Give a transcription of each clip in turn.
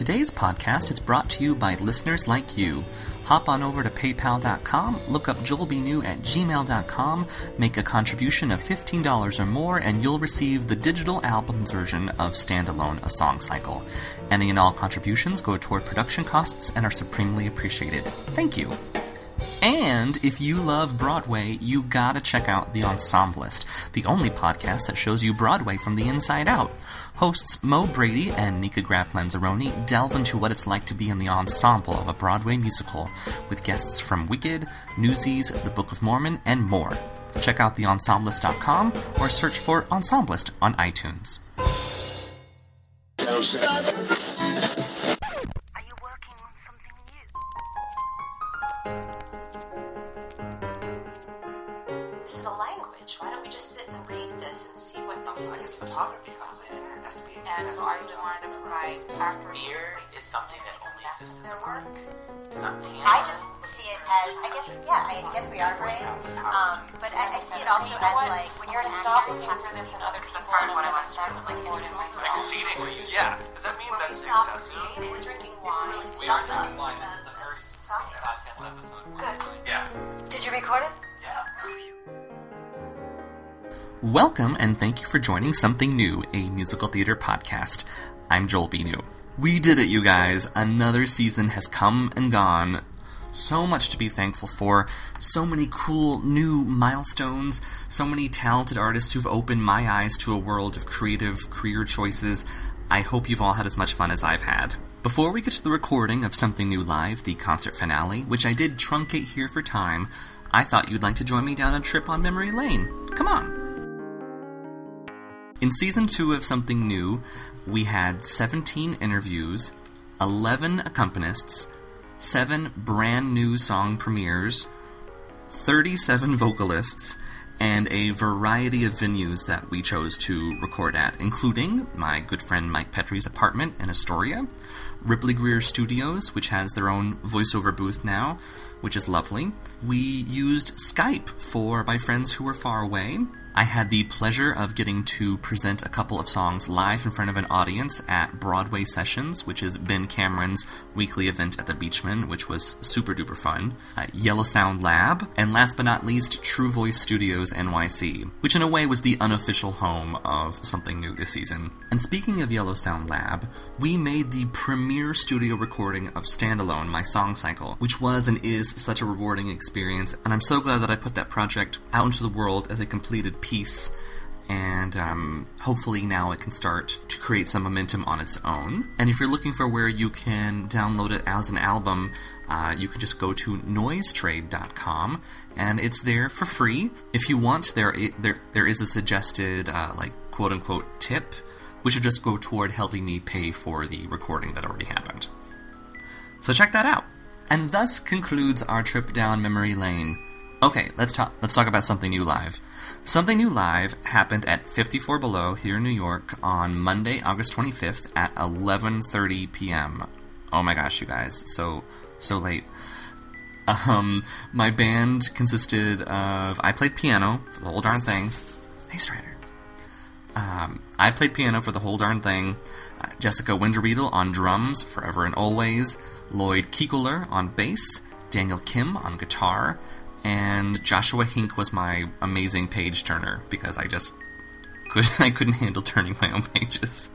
Today's podcast is brought to you by listeners like you. Hop on over to paypal.com, look up joelbnew at gmail.com, make a contribution of $15 or more, and you'll receive the digital album version of Standalone, a song cycle. Any and all contributions go toward production costs and are supremely appreciated. Thank you. And if you love Broadway, you gotta check out The Ensemblist, the only podcast that shows you Broadway from the inside out. Hosts Mo Brady and Nikka Graff Lanzarone delve into what it's like to be in the ensemble of a Broadway musical, with guests from Wicked, Newsies, The Book of Mormon, and more. Check out theensemblist.com or search for Ensemblist on iTunes. And see what the music is photography comes in and has to be And so are you wanting to provide actors Fear is something that only exists in their the work? It's not tangible. I just see it as, I guess, yeah, I guess we are brave. Um, but I, I see it also You know as what? like when you're I'm an stop actor, looking for this in be other people and what I what want to start with like like, doing in myself. Exceedingly Yeah. Does that mean When we that's stop excessive? we're drinking wine. We are drinking wine. This is the first podcast episode. Good. Yeah. Did you record it? Yeah. Welcome and thank you for joining Something New, a musical theater podcast. I'm Joel B. New. We did it, you guys. Another season has come and gone. So much to be thankful for. So many cool new milestones. So many talented artists who've opened my eyes to a world of creative career choices. I hope you've all had as much fun as I've had. Before we get to the recording of Something New Live, the concert finale, which I did truncate here for time, I thought you'd like to join me down a trip on memory lane. Come on. In season two of Something New, we had 17 interviews, 11 accompanists, 7 brand new song premieres, 37 vocalists, and a variety of venues that we chose to record at, including my good friend Mike Petrie's apartment in Astoria, Ripley Grier Studios, which has their own voiceover booth now, which is lovely. We used Skype for my friends who were far away. I had the pleasure of getting to present a couple of songs live in front of an audience at Broadway Sessions, which is Ben Cameron's weekly event at the Beechman, which was super duper fun. Uh, Yellow Sound Lab, and last but not least, True Voice Studios NYC, which in a way was the unofficial home of something new this season. And speaking of Yellow Sound Lab, we made the premiere studio recording of Standalone, my song cycle, which was and is such a rewarding experience, and I'm so glad that I put that project out into the world as a completed piece and um, hopefully now it can start to create some momentum on its own. And if you're looking for where you can download it as an album, uh, you can just go to noisetrade.com and it's there for free. If you want, there there there is a suggested uh, like quote unquote tip, which would just go toward helping me pay for the recording that already happened. So check that out. And thus concludes our trip down memory lane. Okay, let's talk let's talk about something new live. Something new live happened at 54 Below here in New York on Monday, August 25th at 11:30 p.m. Oh my gosh, you guys. So so late. Um my band consisted of I played piano for the whole darn thing. Hey Strider. Um, I played piano for the whole darn thing. Uh, Jessica Winderweedle on drums, forever and always. Lloyd Kiekler on bass. Daniel Kim on guitar. And Joshua Hink was my amazing page turner because I just could I couldn't handle turning my own pages.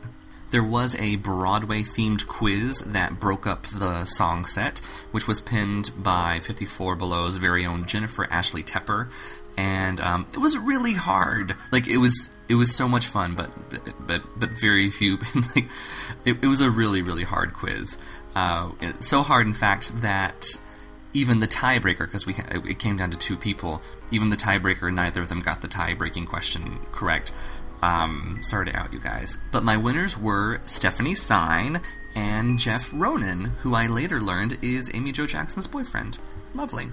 There was a Broadway themed quiz that broke up the song set, which was pinned by 54 Below's very own Jennifer Ashley Tepper, and um, it was really hard. Like it was, it was so much fun, but but but very few. like, it, it was a really really hard quiz. Uh, so hard, in fact, that even the tiebreaker, because we it came down to two people, even the tiebreaker, neither of them got the tie-breaking question correct. Um, sorry to out you guys. But my winners were Stephanie Sine and Jeff Ronan, who I later learned is Amy Jo Jackson's boyfriend. Lovely.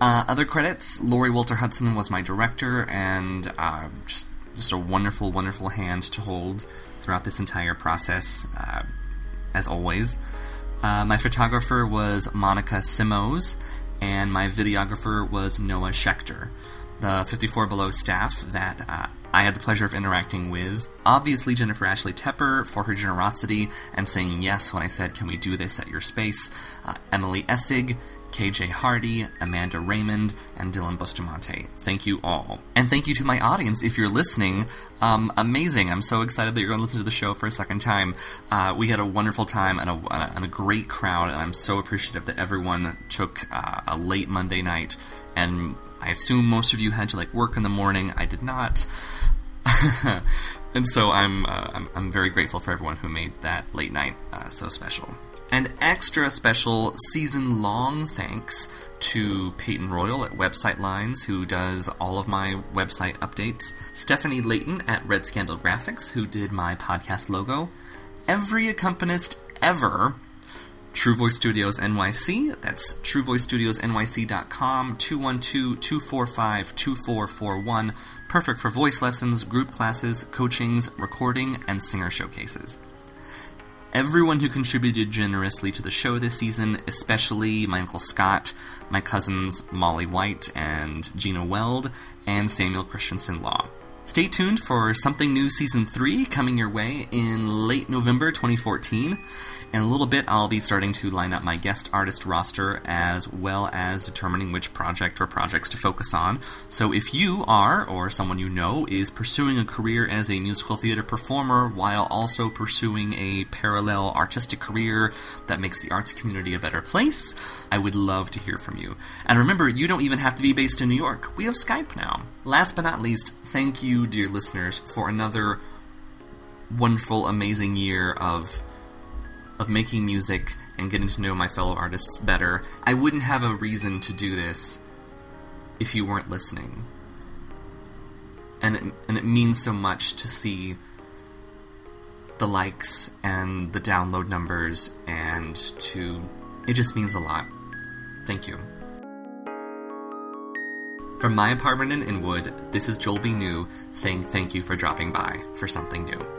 Uh, other credits: Lori Walter Hudson was my director, and uh, just just a wonderful, wonderful hand to hold throughout this entire process, uh, as always. Uh, my photographer was Monica Simos, and my videographer was Noah Schechter. The 54 Below staff that uh, I had the pleasure of interacting with, obviously, Jennifer Ashley Tepper for her generosity and saying yes when I said, Can we do this at your space? Uh, Emily Essig, KJ Hardy, Amanda Raymond, and Dylan Bustamante. Thank you all. And thank you to my audience if you're listening. Um, amazing. I'm so excited that you're going to listen to the show for a second time. Uh, we had a wonderful time and a, and a great crowd, and I'm so appreciative that everyone took uh, a late Monday night. And I assume most of you had to like work in the morning. I did not. and so I'm, uh, I'm, I'm very grateful for everyone who made that late night uh, so special. And extra special season long thanks to Peyton Royal at Website Lines, who does all of my website updates, Stephanie Layton at Red Scandal Graphics, who did my podcast logo, every accompanist ever. True Voice Studios NYC, that's truevoicestudiosnyc.com, 212 245 2441, perfect for voice lessons, group classes, coachings, recording, and singer showcases everyone who contributed generously to the show this season, especially my Uncle Scott, my cousins Molly White and Gina Weld, and Samuel Christensen Law. Stay tuned for Something New Season 3 coming your way in late November 2014. In a little bit, I'll be starting to line up my guest artist roster as well as determining which project or projects to focus on. So if you are, or someone you know, is pursuing a career as a musical theater performer while also pursuing a parallel artistic career that makes the arts community a better place, I would love to hear from you. And remember, you don't even have to be based in New York. We have Skype now. Last but not least, thank you, dear listeners, for another wonderful, amazing year of of making music and getting to know my fellow artists better. I wouldn't have a reason to do this if you weren't listening. And it, and it means so much to see the likes and the download numbers and to it just means a lot. Thank you. From my apartment in Inwood, this is Joel B. New saying thank you for dropping by for something new.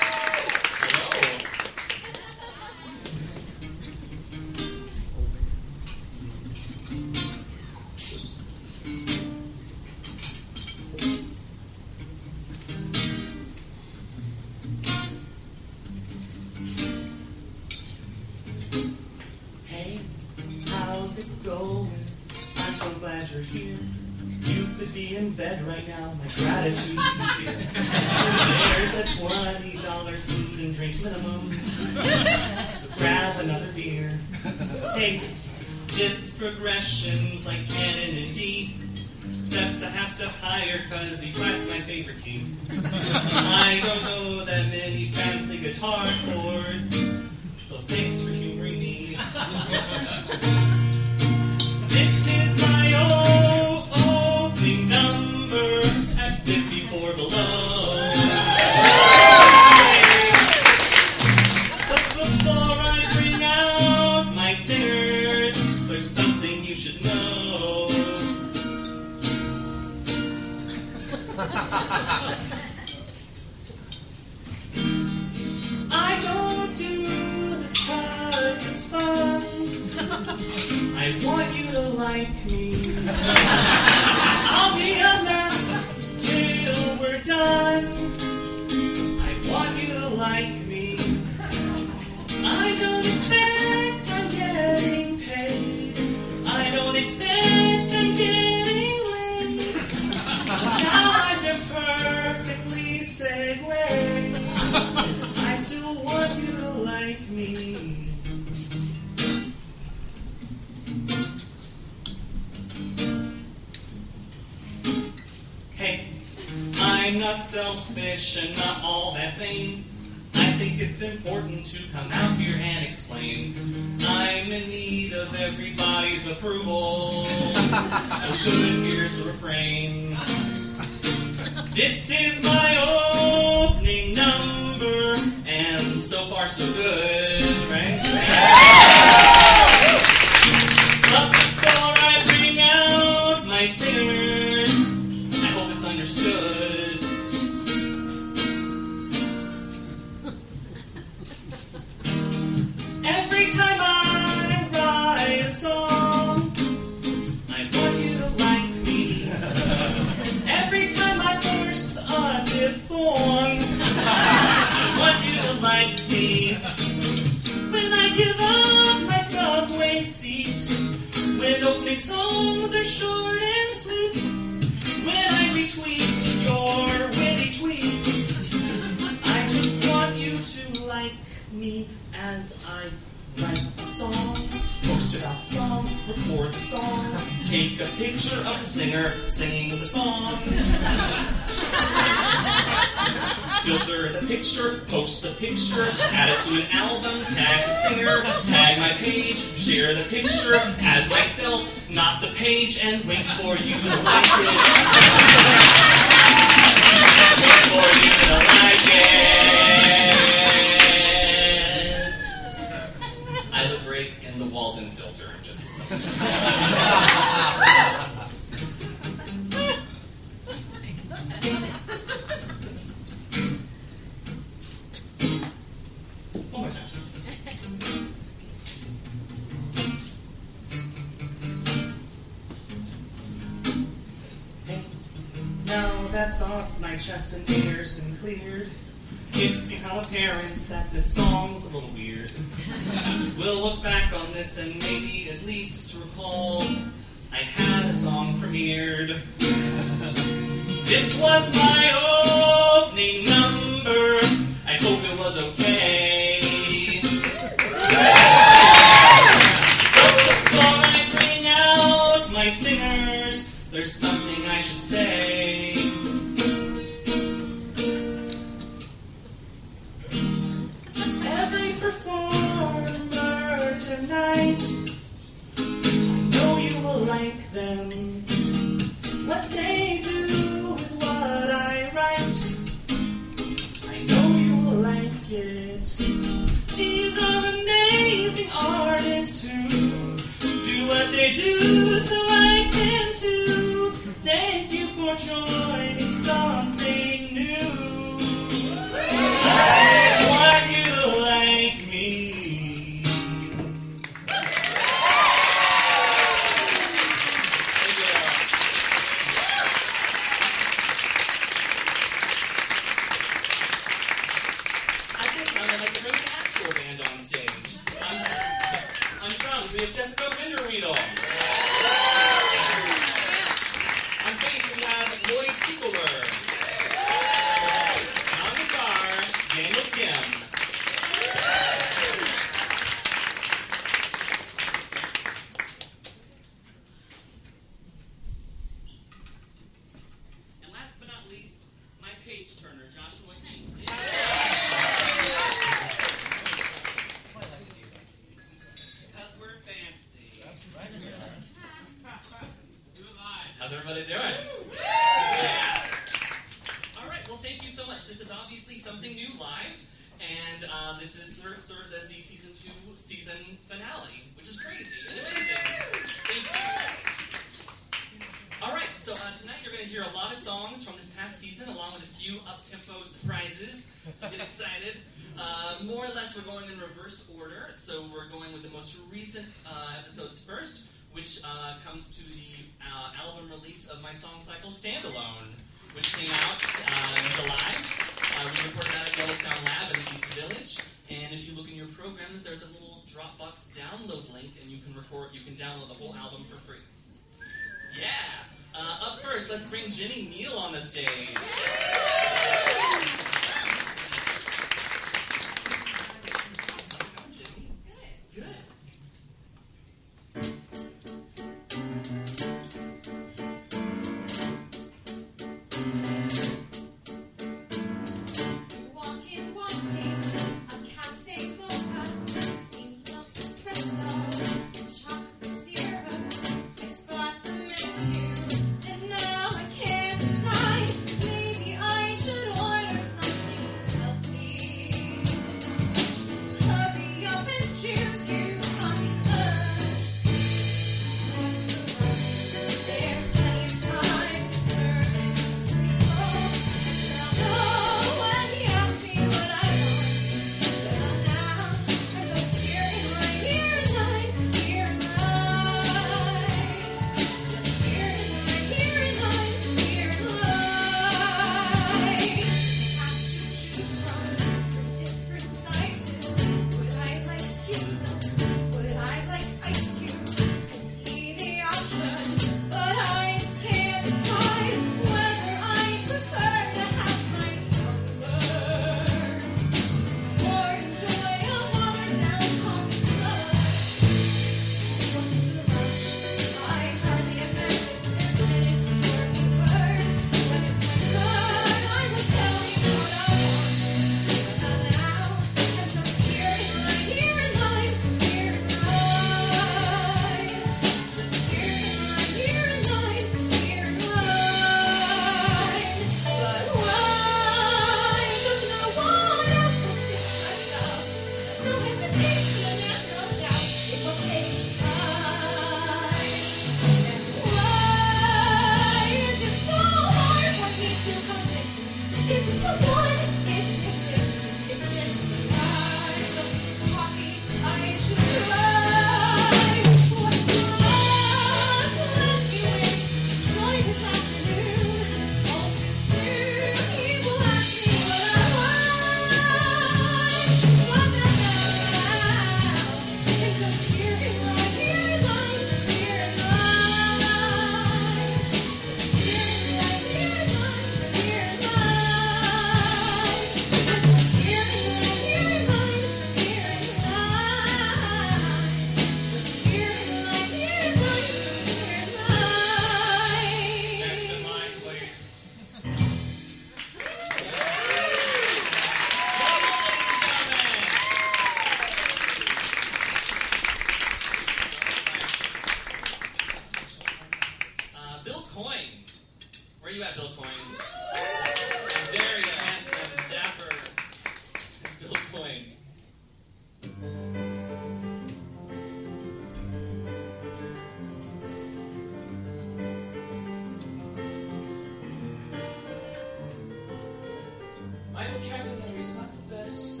My vocabulary's not the best.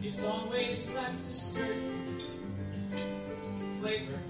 It's always lacked a certain flavor.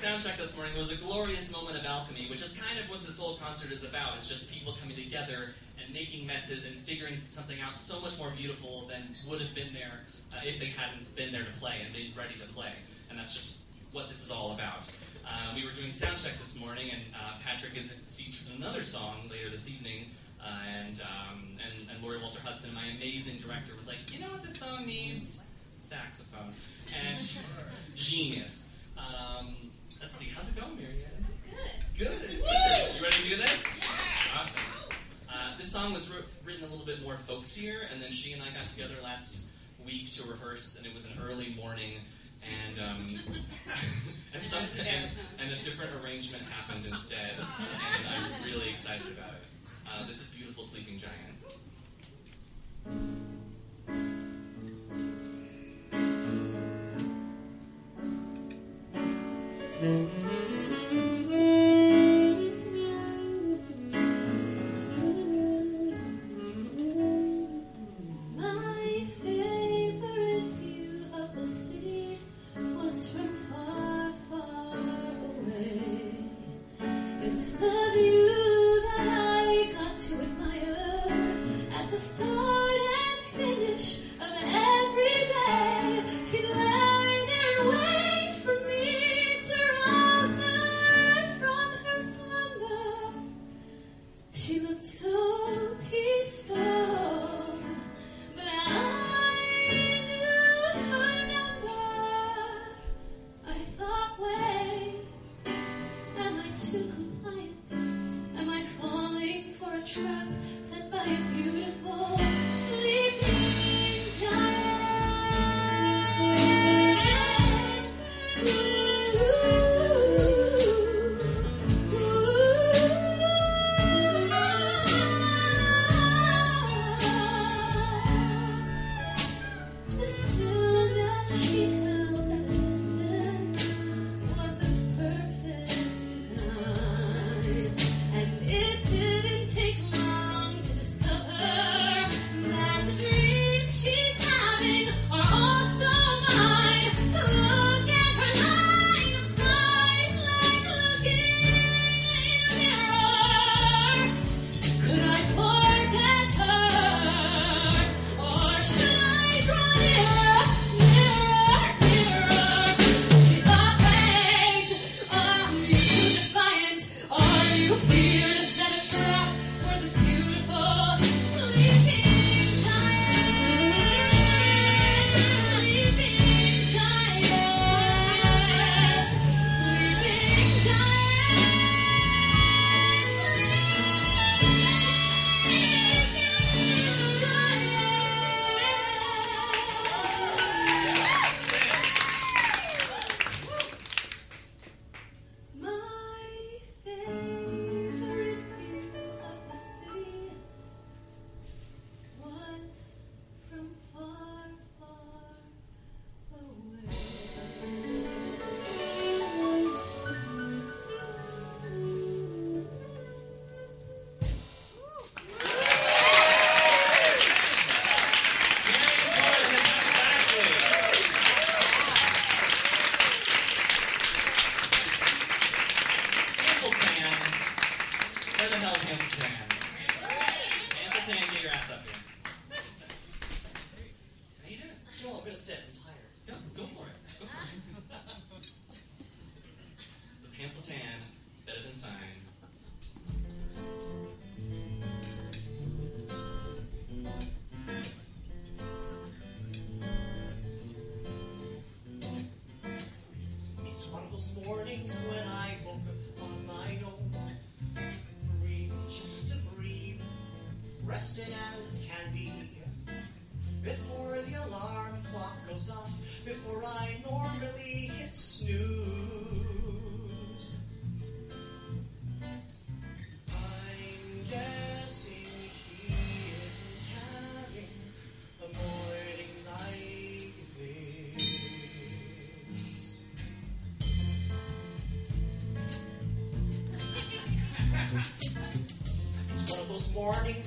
Sound check this morning, there was a glorious moment of alchemy, which is kind of what this whole concert is about. It's just people coming together and making messes and figuring something out so much more beautiful than would have been there uh, if they hadn't been there to play and been ready to play. And that's just what this is all about. Uh, we were doing sound check this morning, and uh, Patrick is featured in another song later this evening. Uh, and, um, and and Lori Walter Hudson, my amazing director, was like, you know what this song needs? Saxophone. And genius. Um, let's see, how's it going, Marianne? Good. Good. You ready to do this? Yeah. Awesome. Uh, this song was wr- written a little bit more folksier, and then she and I got together last week to rehearse, and it was an early morning, and um, and, some, and, and a different arrangement happened instead, and I'm really excited about it. Uh, this is Beautiful Sleeping Giant. My one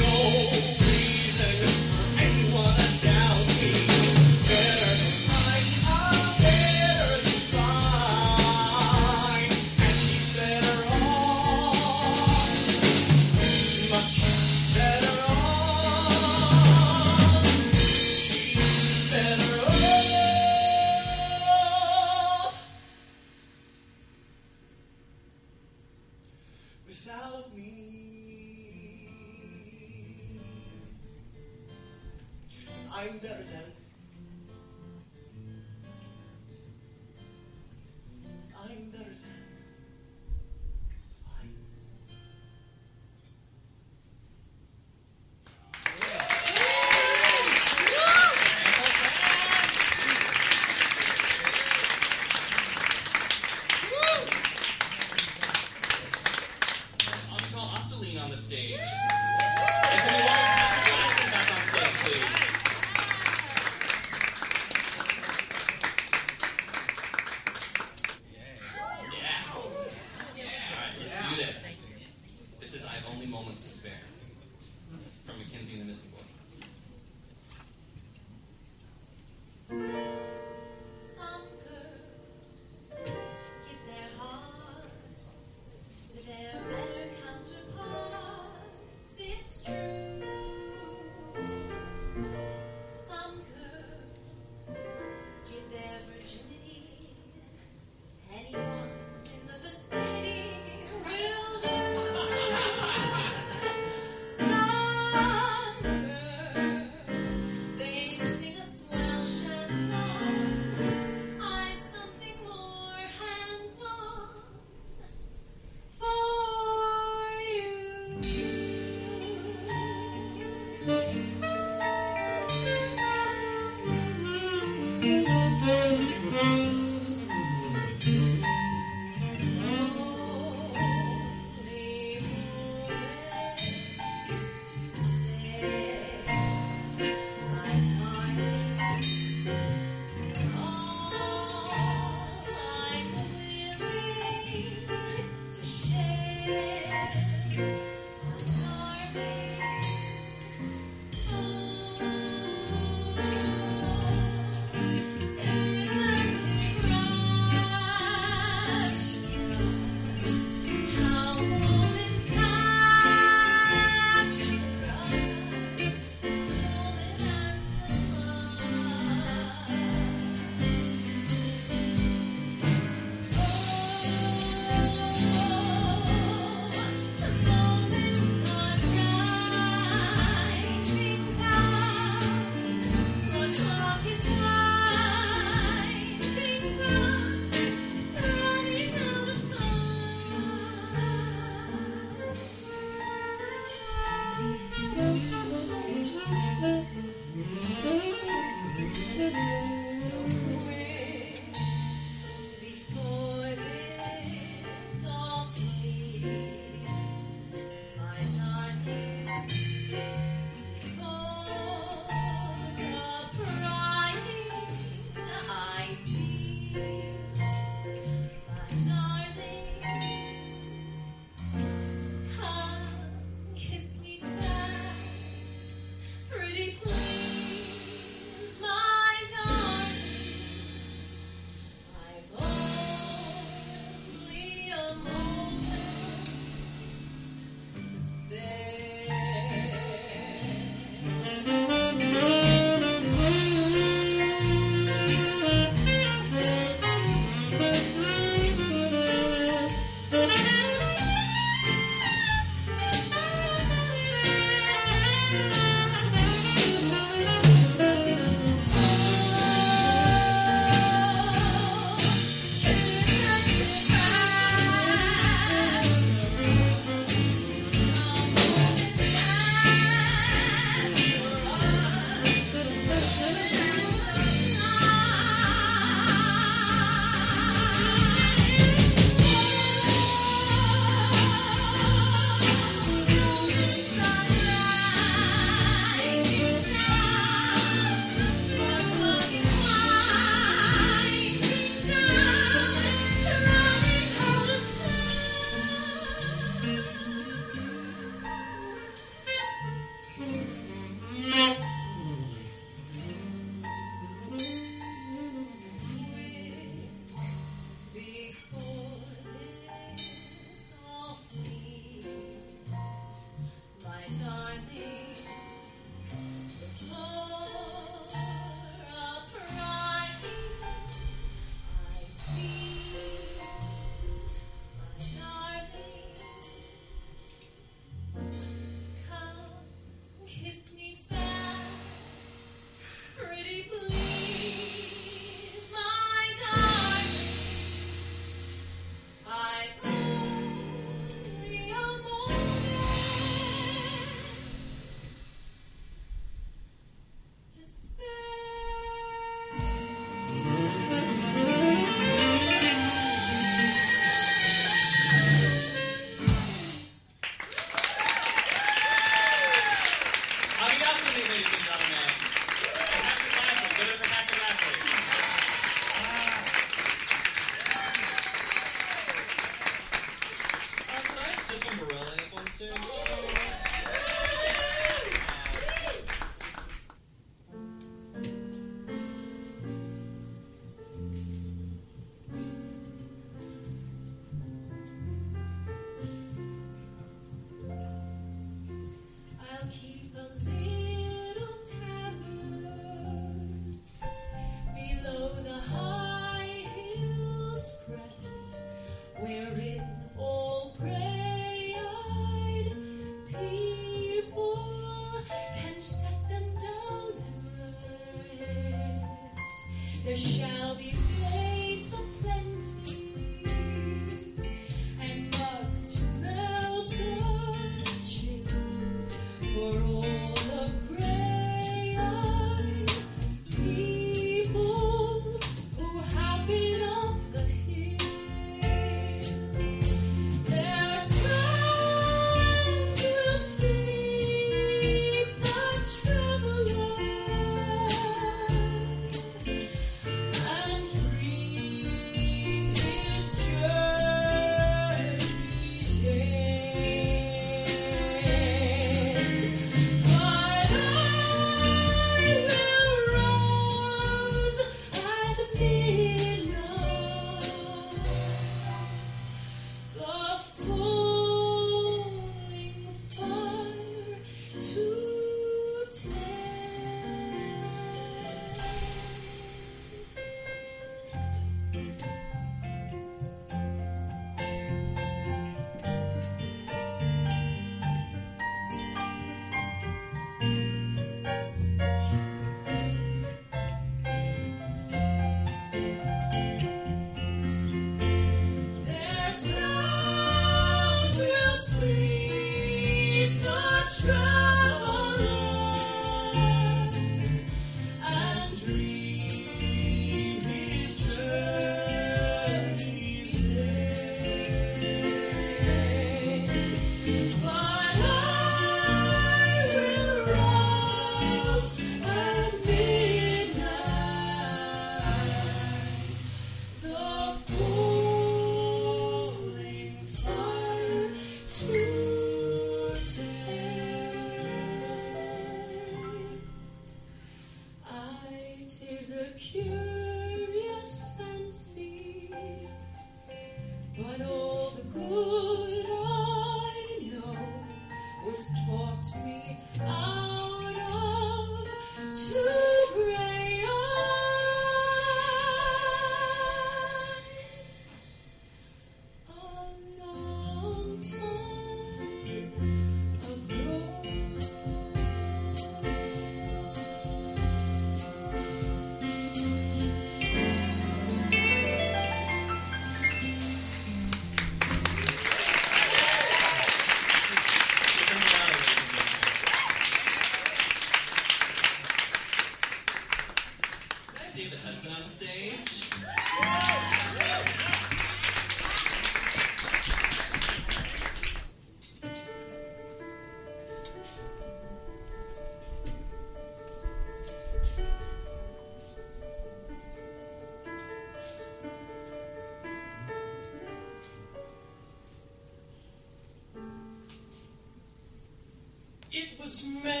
It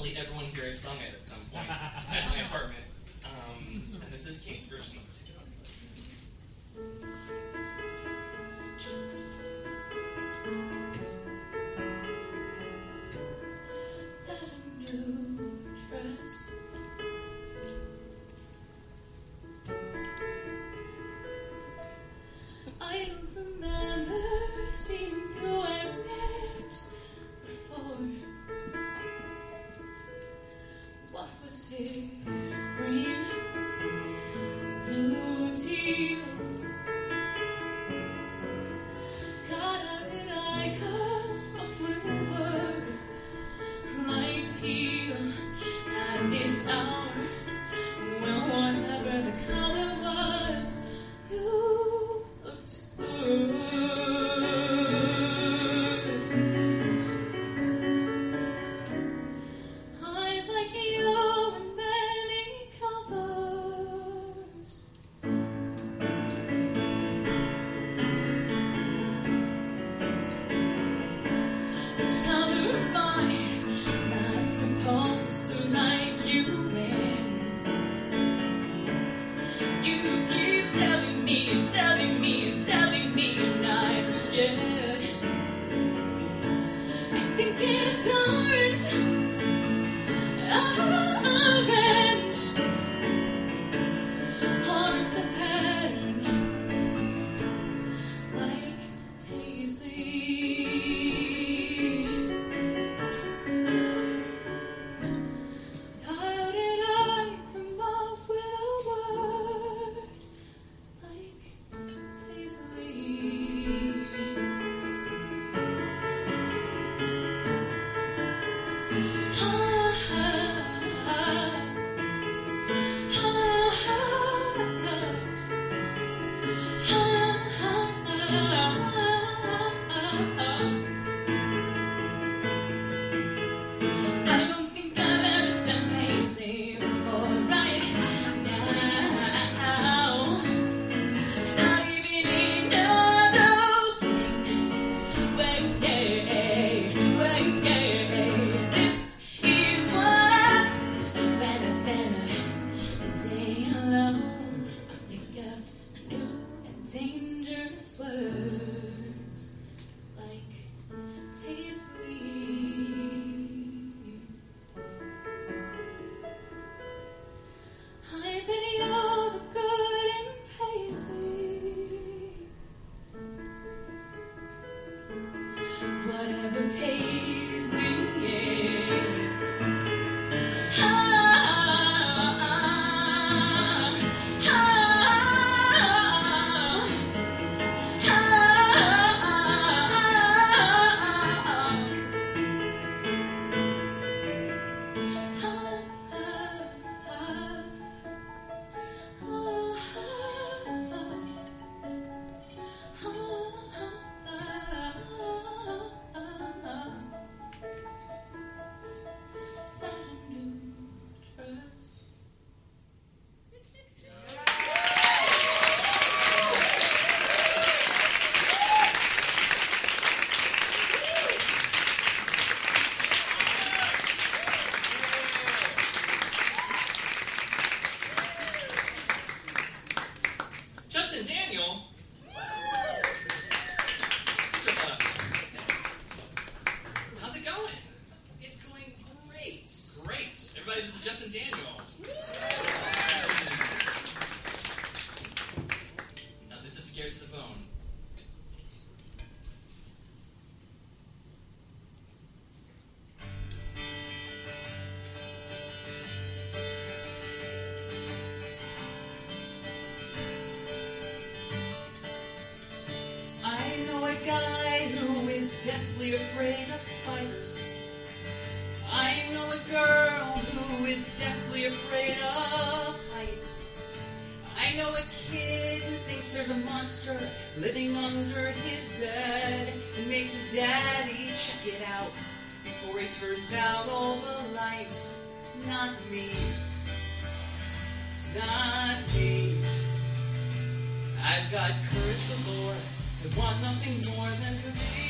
Probably everyone here has sung it at some point deathly afraid of spiders. I know a girl who is deathly afraid of heights. I know a kid who thinks there's a monster living under his bed and makes his daddy check it out before he turns out all the lights. Not me. Not me. I've got courage galore. I want nothing more than to be.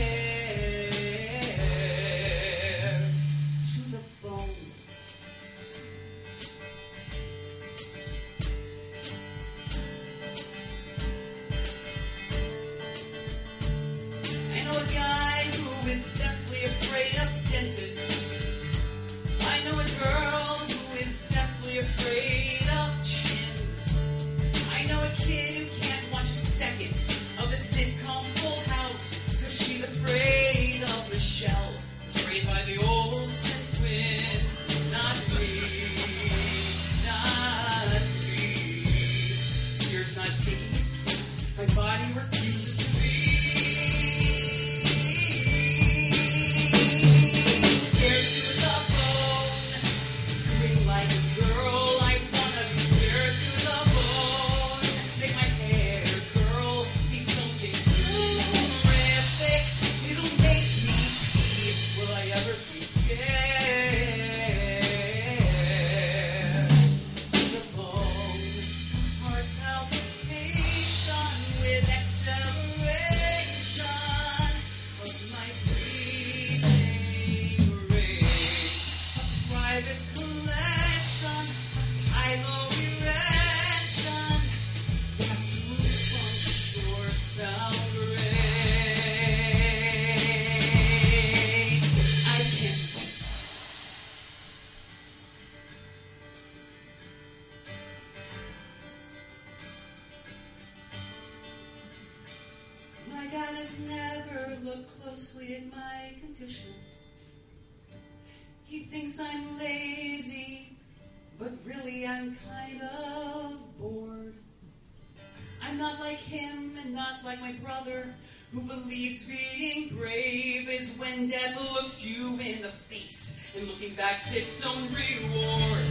thinks I'm lazy, but really I'm kind of bored. I'm not like him and not like my brother, who believes being brave is when death looks you in the face and looking back's its own reward.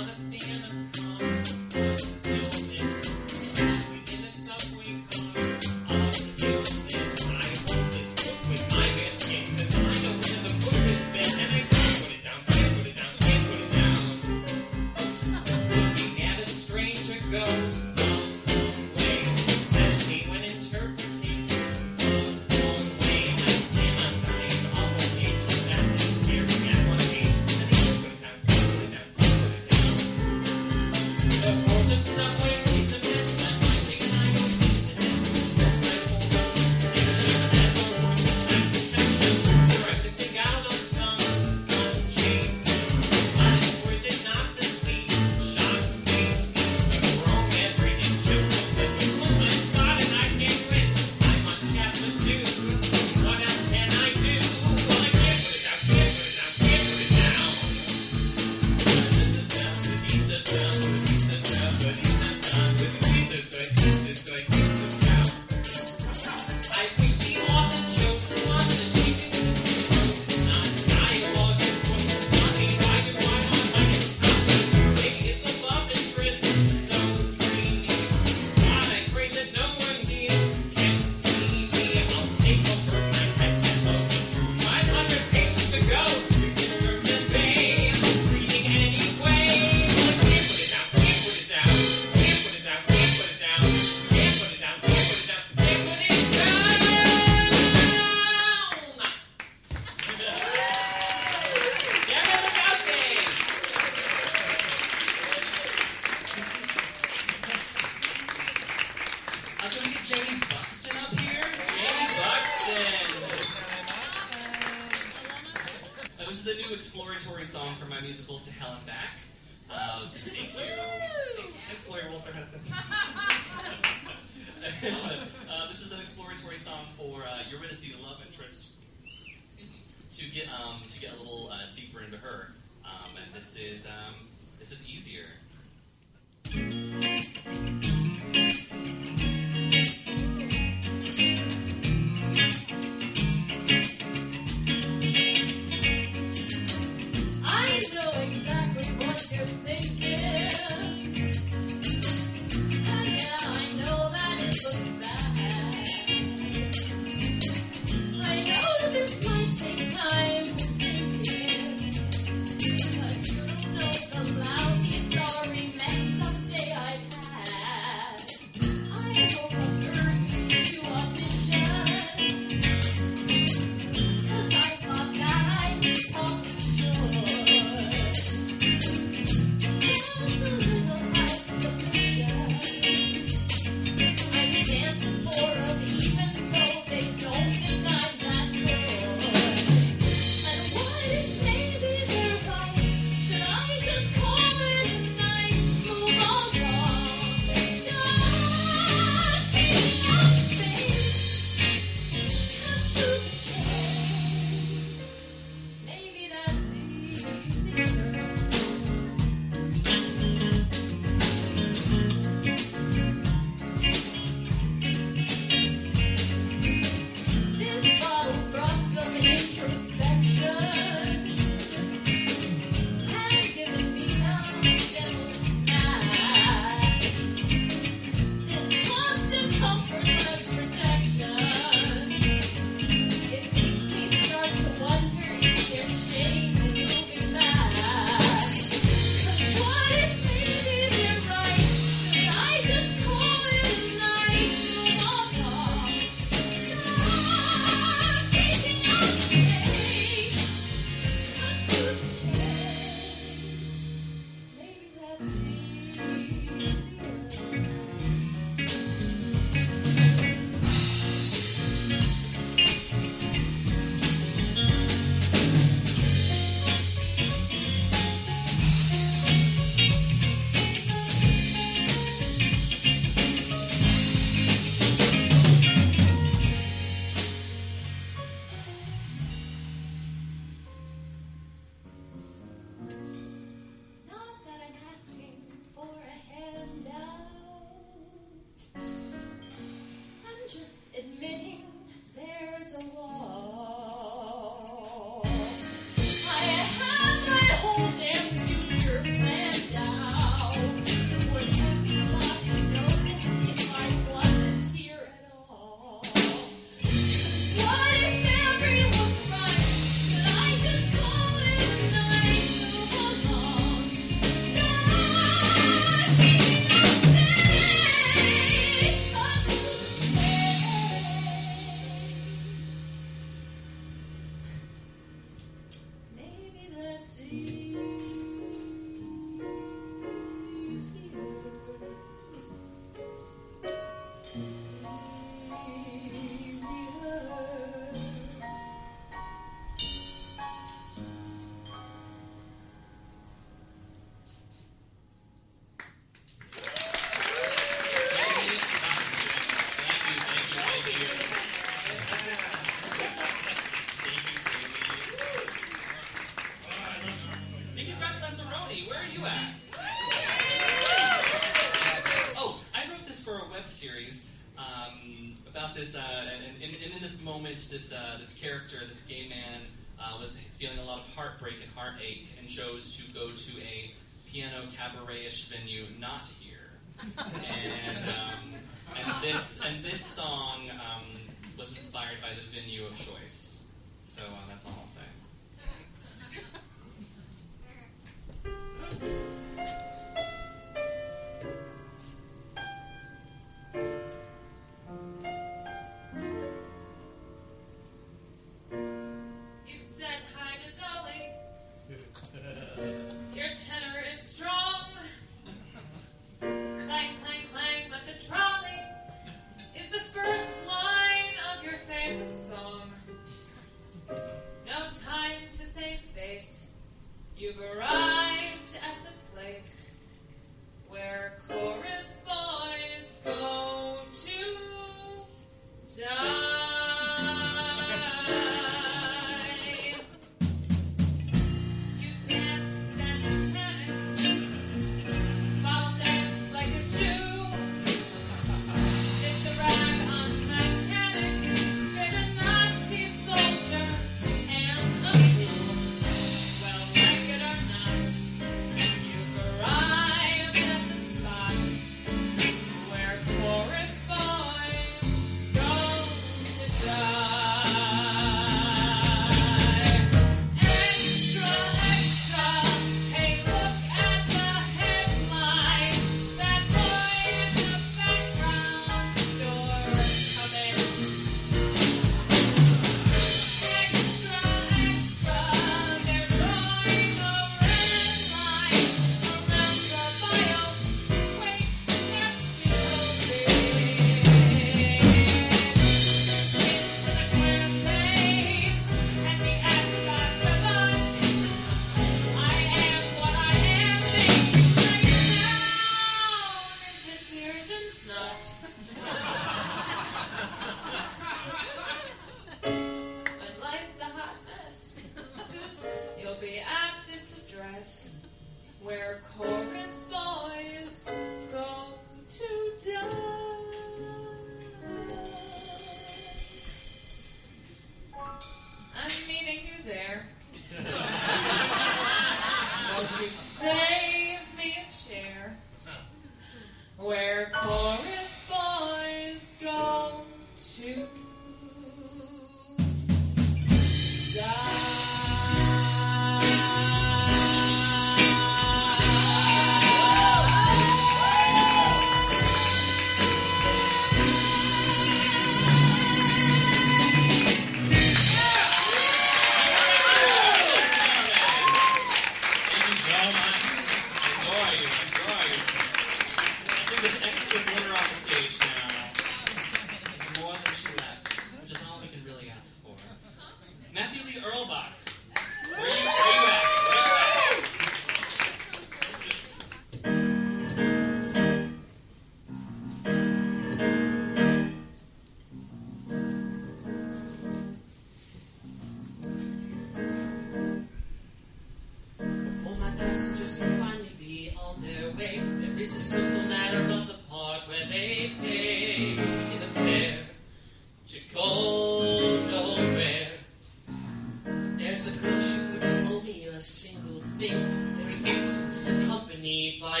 Is accompanied by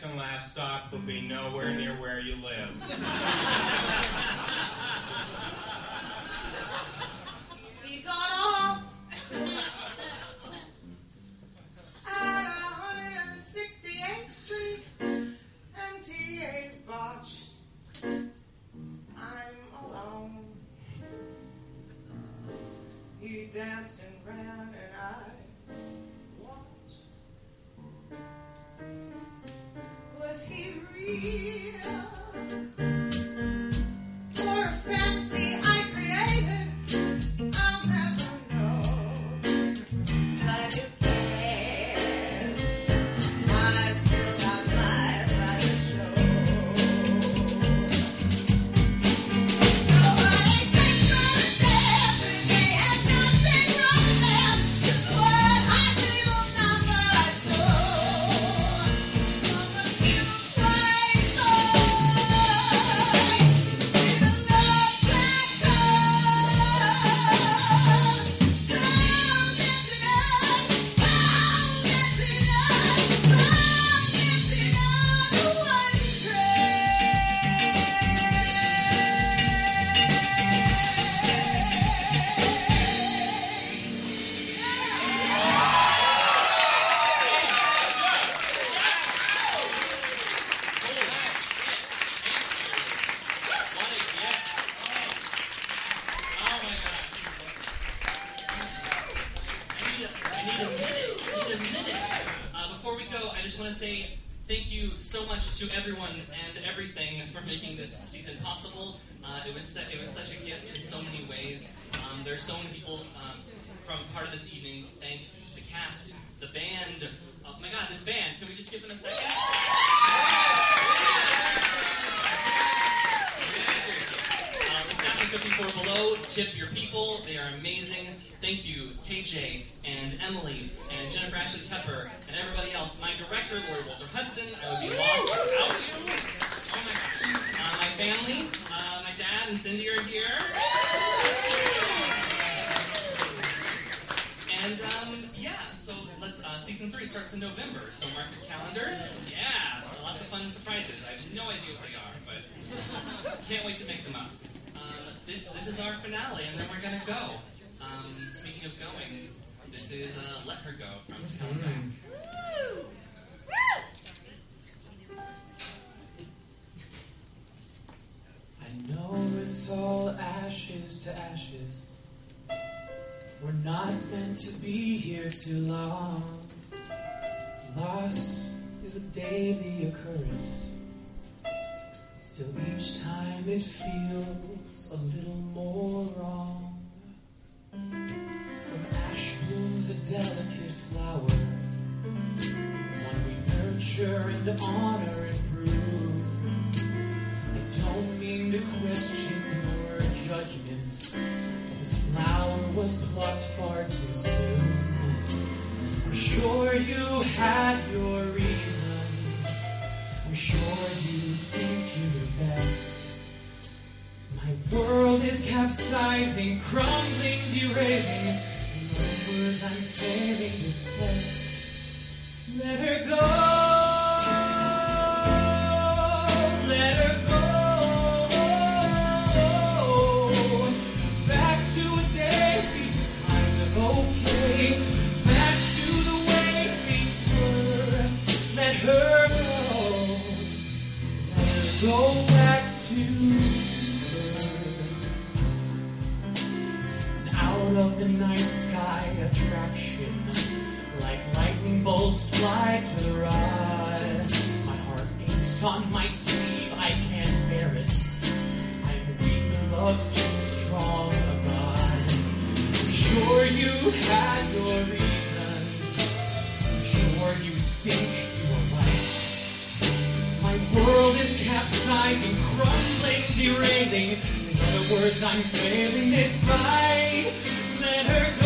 next and last stop will be nowhere near where you live. I need a minute. Need a minute. Uh, before we go, I just want to say thank you so much to everyone and everything for making this season possible. Uh, it was it was such a gift in so many ways. Um, there are so many people um, from part of this evening to thank the cast, the band. Oh my God, this band! Can we just give them a second? 954 below. Tip your people. They are amazing. Thank you, KJ and Emily and Jennifer Ashley Tepper and everybody else. My director, Lori Walter Hudson. I would be lost without you. Oh my gosh. Uh, my family, uh, my dad and Cindy are here. And um, yeah, so let's. Uh, season three starts in November, so mark your calendars. Yeah, lots of fun surprises. I have no idea what they are, but can't wait to make them up. This this is our finale, and then we're gonna go. Um, speaking of going, this is uh, "Let Her Go" from To Hell Back. I know it's all ashes to ashes. We're not meant to be here too long. Loss is a daily occurrence. Still, each time it feels a little more wrong. From ash blooms a delicate flower, one we nurture and honor and prove. I don't mean to question your judgment. This flower was plucked far too soon. I'm sure you had your reasons. I'm sure you think you're best. My world is capsizing, crumbling, derailing. In other words, I'm failing this test. Let her go. Let her go. Back of the night sky attraction, like lightning bolts fly to the rod. My heart aches on my sleeve, I can't bear it. I'm weak, love's too strong a god. I'm sure you had your reasons. I'm sure you think you're right. My world is capsizing, crumbling, derailing. In other words, I'm failing this fight. Her go.